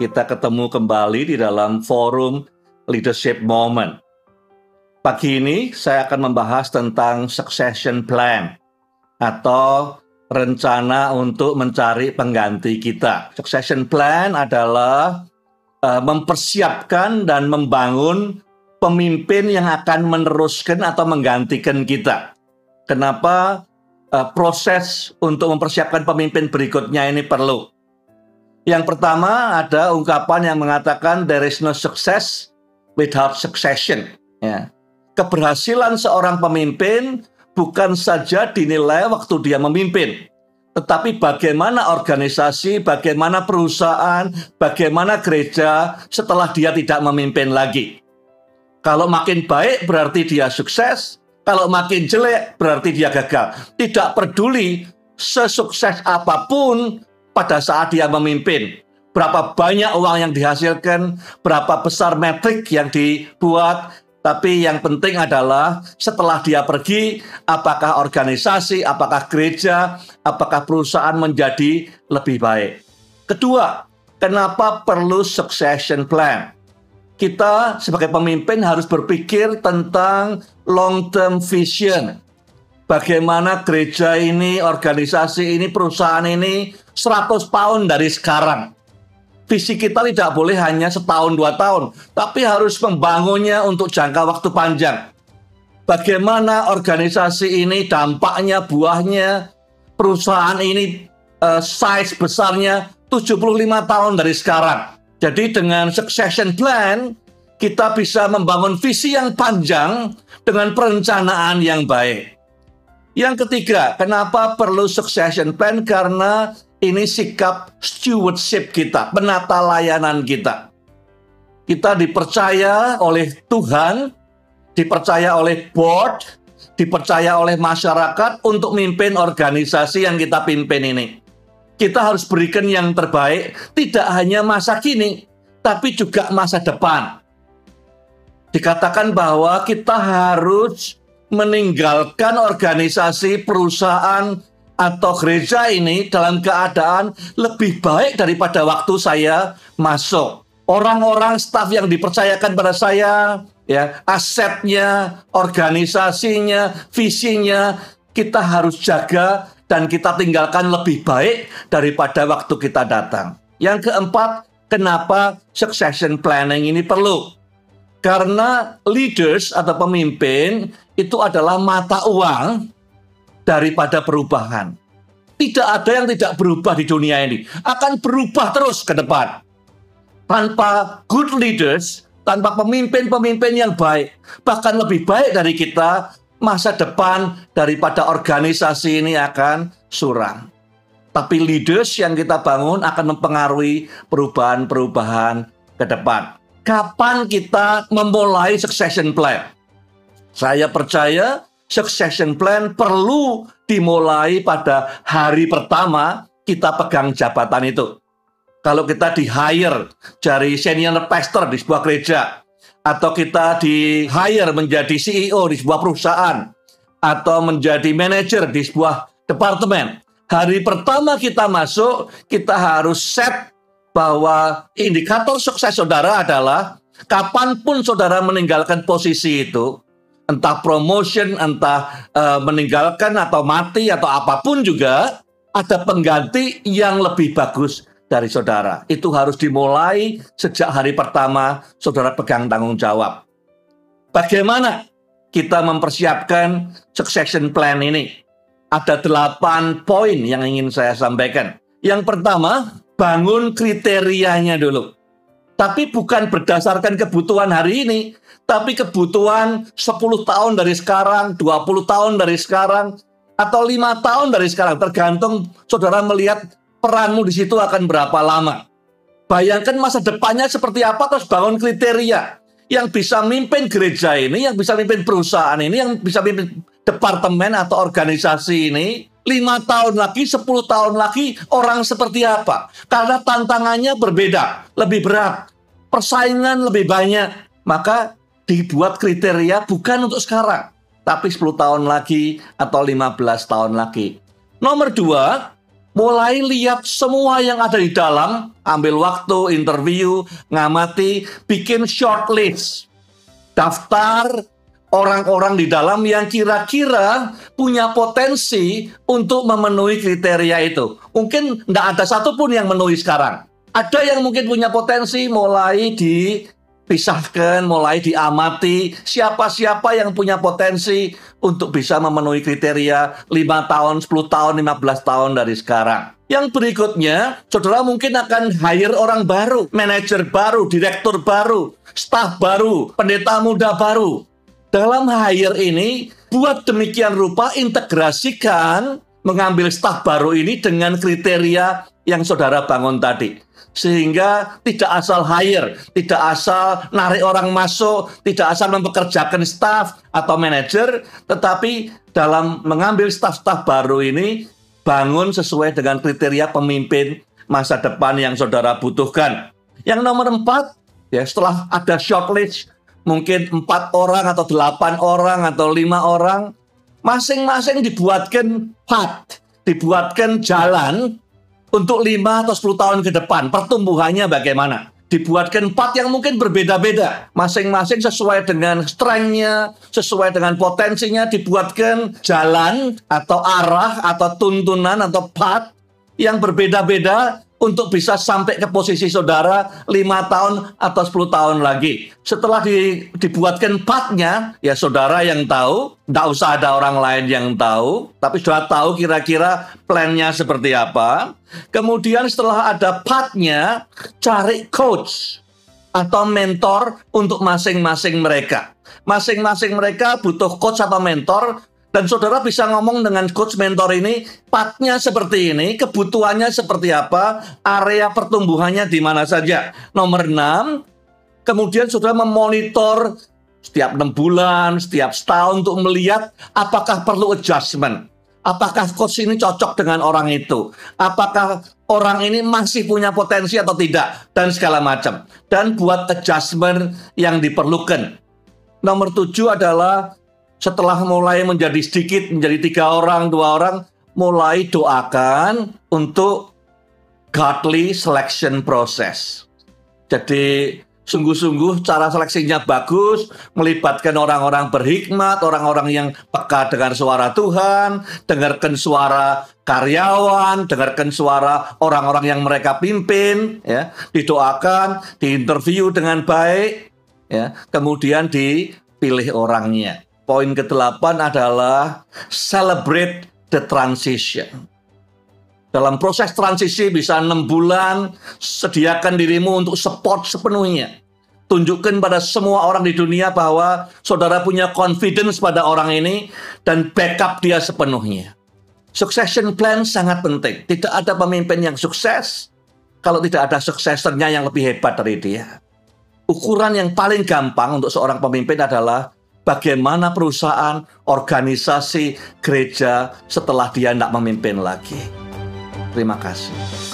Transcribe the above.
kita ketemu kembali di dalam forum Leadership Moment. Pagi ini saya akan membahas tentang succession plan atau rencana untuk mencari pengganti kita. Succession plan adalah uh, mempersiapkan dan membangun pemimpin yang akan meneruskan atau menggantikan kita. Kenapa uh, proses untuk mempersiapkan pemimpin berikutnya ini perlu? Yang pertama ada ungkapan yang mengatakan there is no success without succession. Ya. Keberhasilan seorang pemimpin bukan saja dinilai waktu dia memimpin, tetapi bagaimana organisasi, bagaimana perusahaan, bagaimana gereja setelah dia tidak memimpin lagi. Kalau makin baik berarti dia sukses, kalau makin jelek berarti dia gagal. Tidak peduli sesukses apa pun pada saat dia memimpin. Berapa banyak uang yang dihasilkan, berapa besar metrik yang dibuat, tapi yang penting adalah setelah dia pergi, apakah organisasi, apakah gereja, apakah perusahaan menjadi lebih baik. Kedua, kenapa perlu succession plan? Kita sebagai pemimpin harus berpikir tentang long term vision. Bagaimana gereja ini, organisasi ini, perusahaan ini 100 tahun dari sekarang. Visi kita tidak boleh hanya setahun dua tahun, tapi harus membangunnya untuk jangka waktu panjang. Bagaimana organisasi ini dampaknya, buahnya, perusahaan ini uh, size besarnya 75 tahun dari sekarang. Jadi dengan succession plan, kita bisa membangun visi yang panjang dengan perencanaan yang baik. Yang ketiga, kenapa perlu succession plan? Karena ini sikap stewardship kita, penata layanan kita. Kita dipercaya oleh Tuhan, dipercaya oleh board, dipercaya oleh masyarakat untuk mimpin organisasi yang kita pimpin ini. Kita harus berikan yang terbaik, tidak hanya masa kini, tapi juga masa depan. Dikatakan bahwa kita harus meninggalkan organisasi, perusahaan, atau gereja ini dalam keadaan lebih baik daripada waktu saya masuk. Orang-orang staf yang dipercayakan pada saya, ya, asetnya, organisasinya, visinya, kita harus jaga dan kita tinggalkan lebih baik daripada waktu kita datang. Yang keempat, kenapa succession planning ini perlu? Karena leaders atau pemimpin itu adalah mata uang daripada perubahan. Tidak ada yang tidak berubah di dunia ini. Akan berubah terus ke depan. Tanpa good leaders, tanpa pemimpin-pemimpin yang baik, bahkan lebih baik dari kita, masa depan daripada organisasi ini akan suram. Tapi leaders yang kita bangun akan mempengaruhi perubahan-perubahan ke depan. Kapan kita memulai succession plan? Saya percaya succession plan perlu dimulai pada hari pertama kita pegang jabatan itu. Kalau kita di hire dari senior pastor di sebuah gereja, atau kita di hire menjadi CEO di sebuah perusahaan, atau menjadi manajer di sebuah departemen, hari pertama kita masuk, kita harus set bahwa indikator sukses saudara adalah kapan pun saudara meninggalkan posisi itu, entah promotion, entah uh, meninggalkan atau mati atau apa pun juga, ada pengganti yang lebih bagus dari saudara. Itu harus dimulai sejak hari pertama saudara pegang tanggung jawab. Bagaimana kita mempersiapkan succession plan ini? Ada delapan poin yang ingin saya sampaikan. Yang pertama, bangun kriterianya dulu. Tapi bukan berdasarkan kebutuhan hari ini, tapi kebutuhan 10 tahun dari sekarang, 20 tahun dari sekarang, atau lima tahun dari sekarang, tergantung saudara melihat peranmu di situ akan berapa lama. Bayangkan masa depannya seperti apa, terus bangun kriteria yang bisa mimpin gereja ini, yang bisa mimpin perusahaan ini, yang bisa mimpin departemen atau organisasi ini, lima tahun lagi, sepuluh tahun lagi, orang seperti apa? Karena tantangannya berbeda, lebih berat, persaingan lebih banyak, maka dibuat kriteria bukan untuk sekarang, tapi 10 tahun lagi atau 15 tahun lagi. Nomor dua, mulai lihat semua yang ada di dalam, ambil waktu, interview, ngamati, bikin shortlist. Daftar orang-orang di dalam yang kira-kira punya potensi untuk memenuhi kriteria itu. Mungkin nggak ada satupun yang memenuhi sekarang. Ada yang mungkin punya potensi mulai dipisahkan, mulai diamati siapa-siapa yang punya potensi untuk bisa memenuhi kriteria 5 tahun, 10 tahun, 15 tahun dari sekarang. Yang berikutnya, saudara mungkin akan hire orang baru, manajer baru, direktur baru, staf baru, pendeta muda baru. Dalam hire ini, buat demikian rupa integrasikan mengambil staf baru ini dengan kriteria yang saudara bangun tadi sehingga tidak asal hire, tidak asal narik orang masuk, tidak asal mempekerjakan staff atau manajer, tetapi dalam mengambil staff-staff baru ini bangun sesuai dengan kriteria pemimpin masa depan yang saudara butuhkan. Yang nomor empat, ya setelah ada shortlist, mungkin empat orang atau delapan orang atau lima orang, masing-masing dibuatkan path, dibuatkan jalan untuk 5 atau 10 tahun ke depan. Pertumbuhannya bagaimana? Dibuatkan empat yang mungkin berbeda-beda. Masing-masing sesuai dengan strengthnya sesuai dengan potensinya dibuatkan jalan atau arah atau tuntunan atau path yang berbeda-beda untuk bisa sampai ke posisi saudara lima tahun atau 10 tahun lagi. Setelah di, dibuatkan partnya, ya saudara yang tahu, tidak usah ada orang lain yang tahu, tapi sudah tahu kira-kira plannya seperti apa. Kemudian setelah ada partnya, cari coach atau mentor untuk masing-masing mereka. Masing-masing mereka butuh coach atau mentor dan saudara bisa ngomong dengan coach mentor ini, partnya seperti ini, kebutuhannya seperti apa, area pertumbuhannya di mana saja. Nomor 6, kemudian saudara memonitor setiap enam bulan, setiap setahun untuk melihat apakah perlu adjustment. Apakah coach ini cocok dengan orang itu? Apakah orang ini masih punya potensi atau tidak? Dan segala macam. Dan buat adjustment yang diperlukan. Nomor tujuh adalah setelah mulai menjadi sedikit, menjadi tiga orang, dua orang, mulai doakan untuk godly selection process. Jadi sungguh-sungguh cara seleksinya bagus, melibatkan orang-orang berhikmat, orang-orang yang peka dengan suara Tuhan, dengarkan suara karyawan, dengarkan suara orang-orang yang mereka pimpin, ya, didoakan, diinterview dengan baik, ya, kemudian dipilih orangnya. Poin ke-8 adalah celebrate the transition. Dalam proses transisi bisa enam bulan, sediakan dirimu untuk support sepenuhnya. Tunjukkan pada semua orang di dunia bahwa saudara punya confidence pada orang ini dan backup dia sepenuhnya. Succession plan sangat penting. Tidak ada pemimpin yang sukses kalau tidak ada suksesornya yang lebih hebat dari dia. Ukuran yang paling gampang untuk seorang pemimpin adalah bagaimana perusahaan, organisasi, gereja setelah dia tidak memimpin lagi. Terima kasih.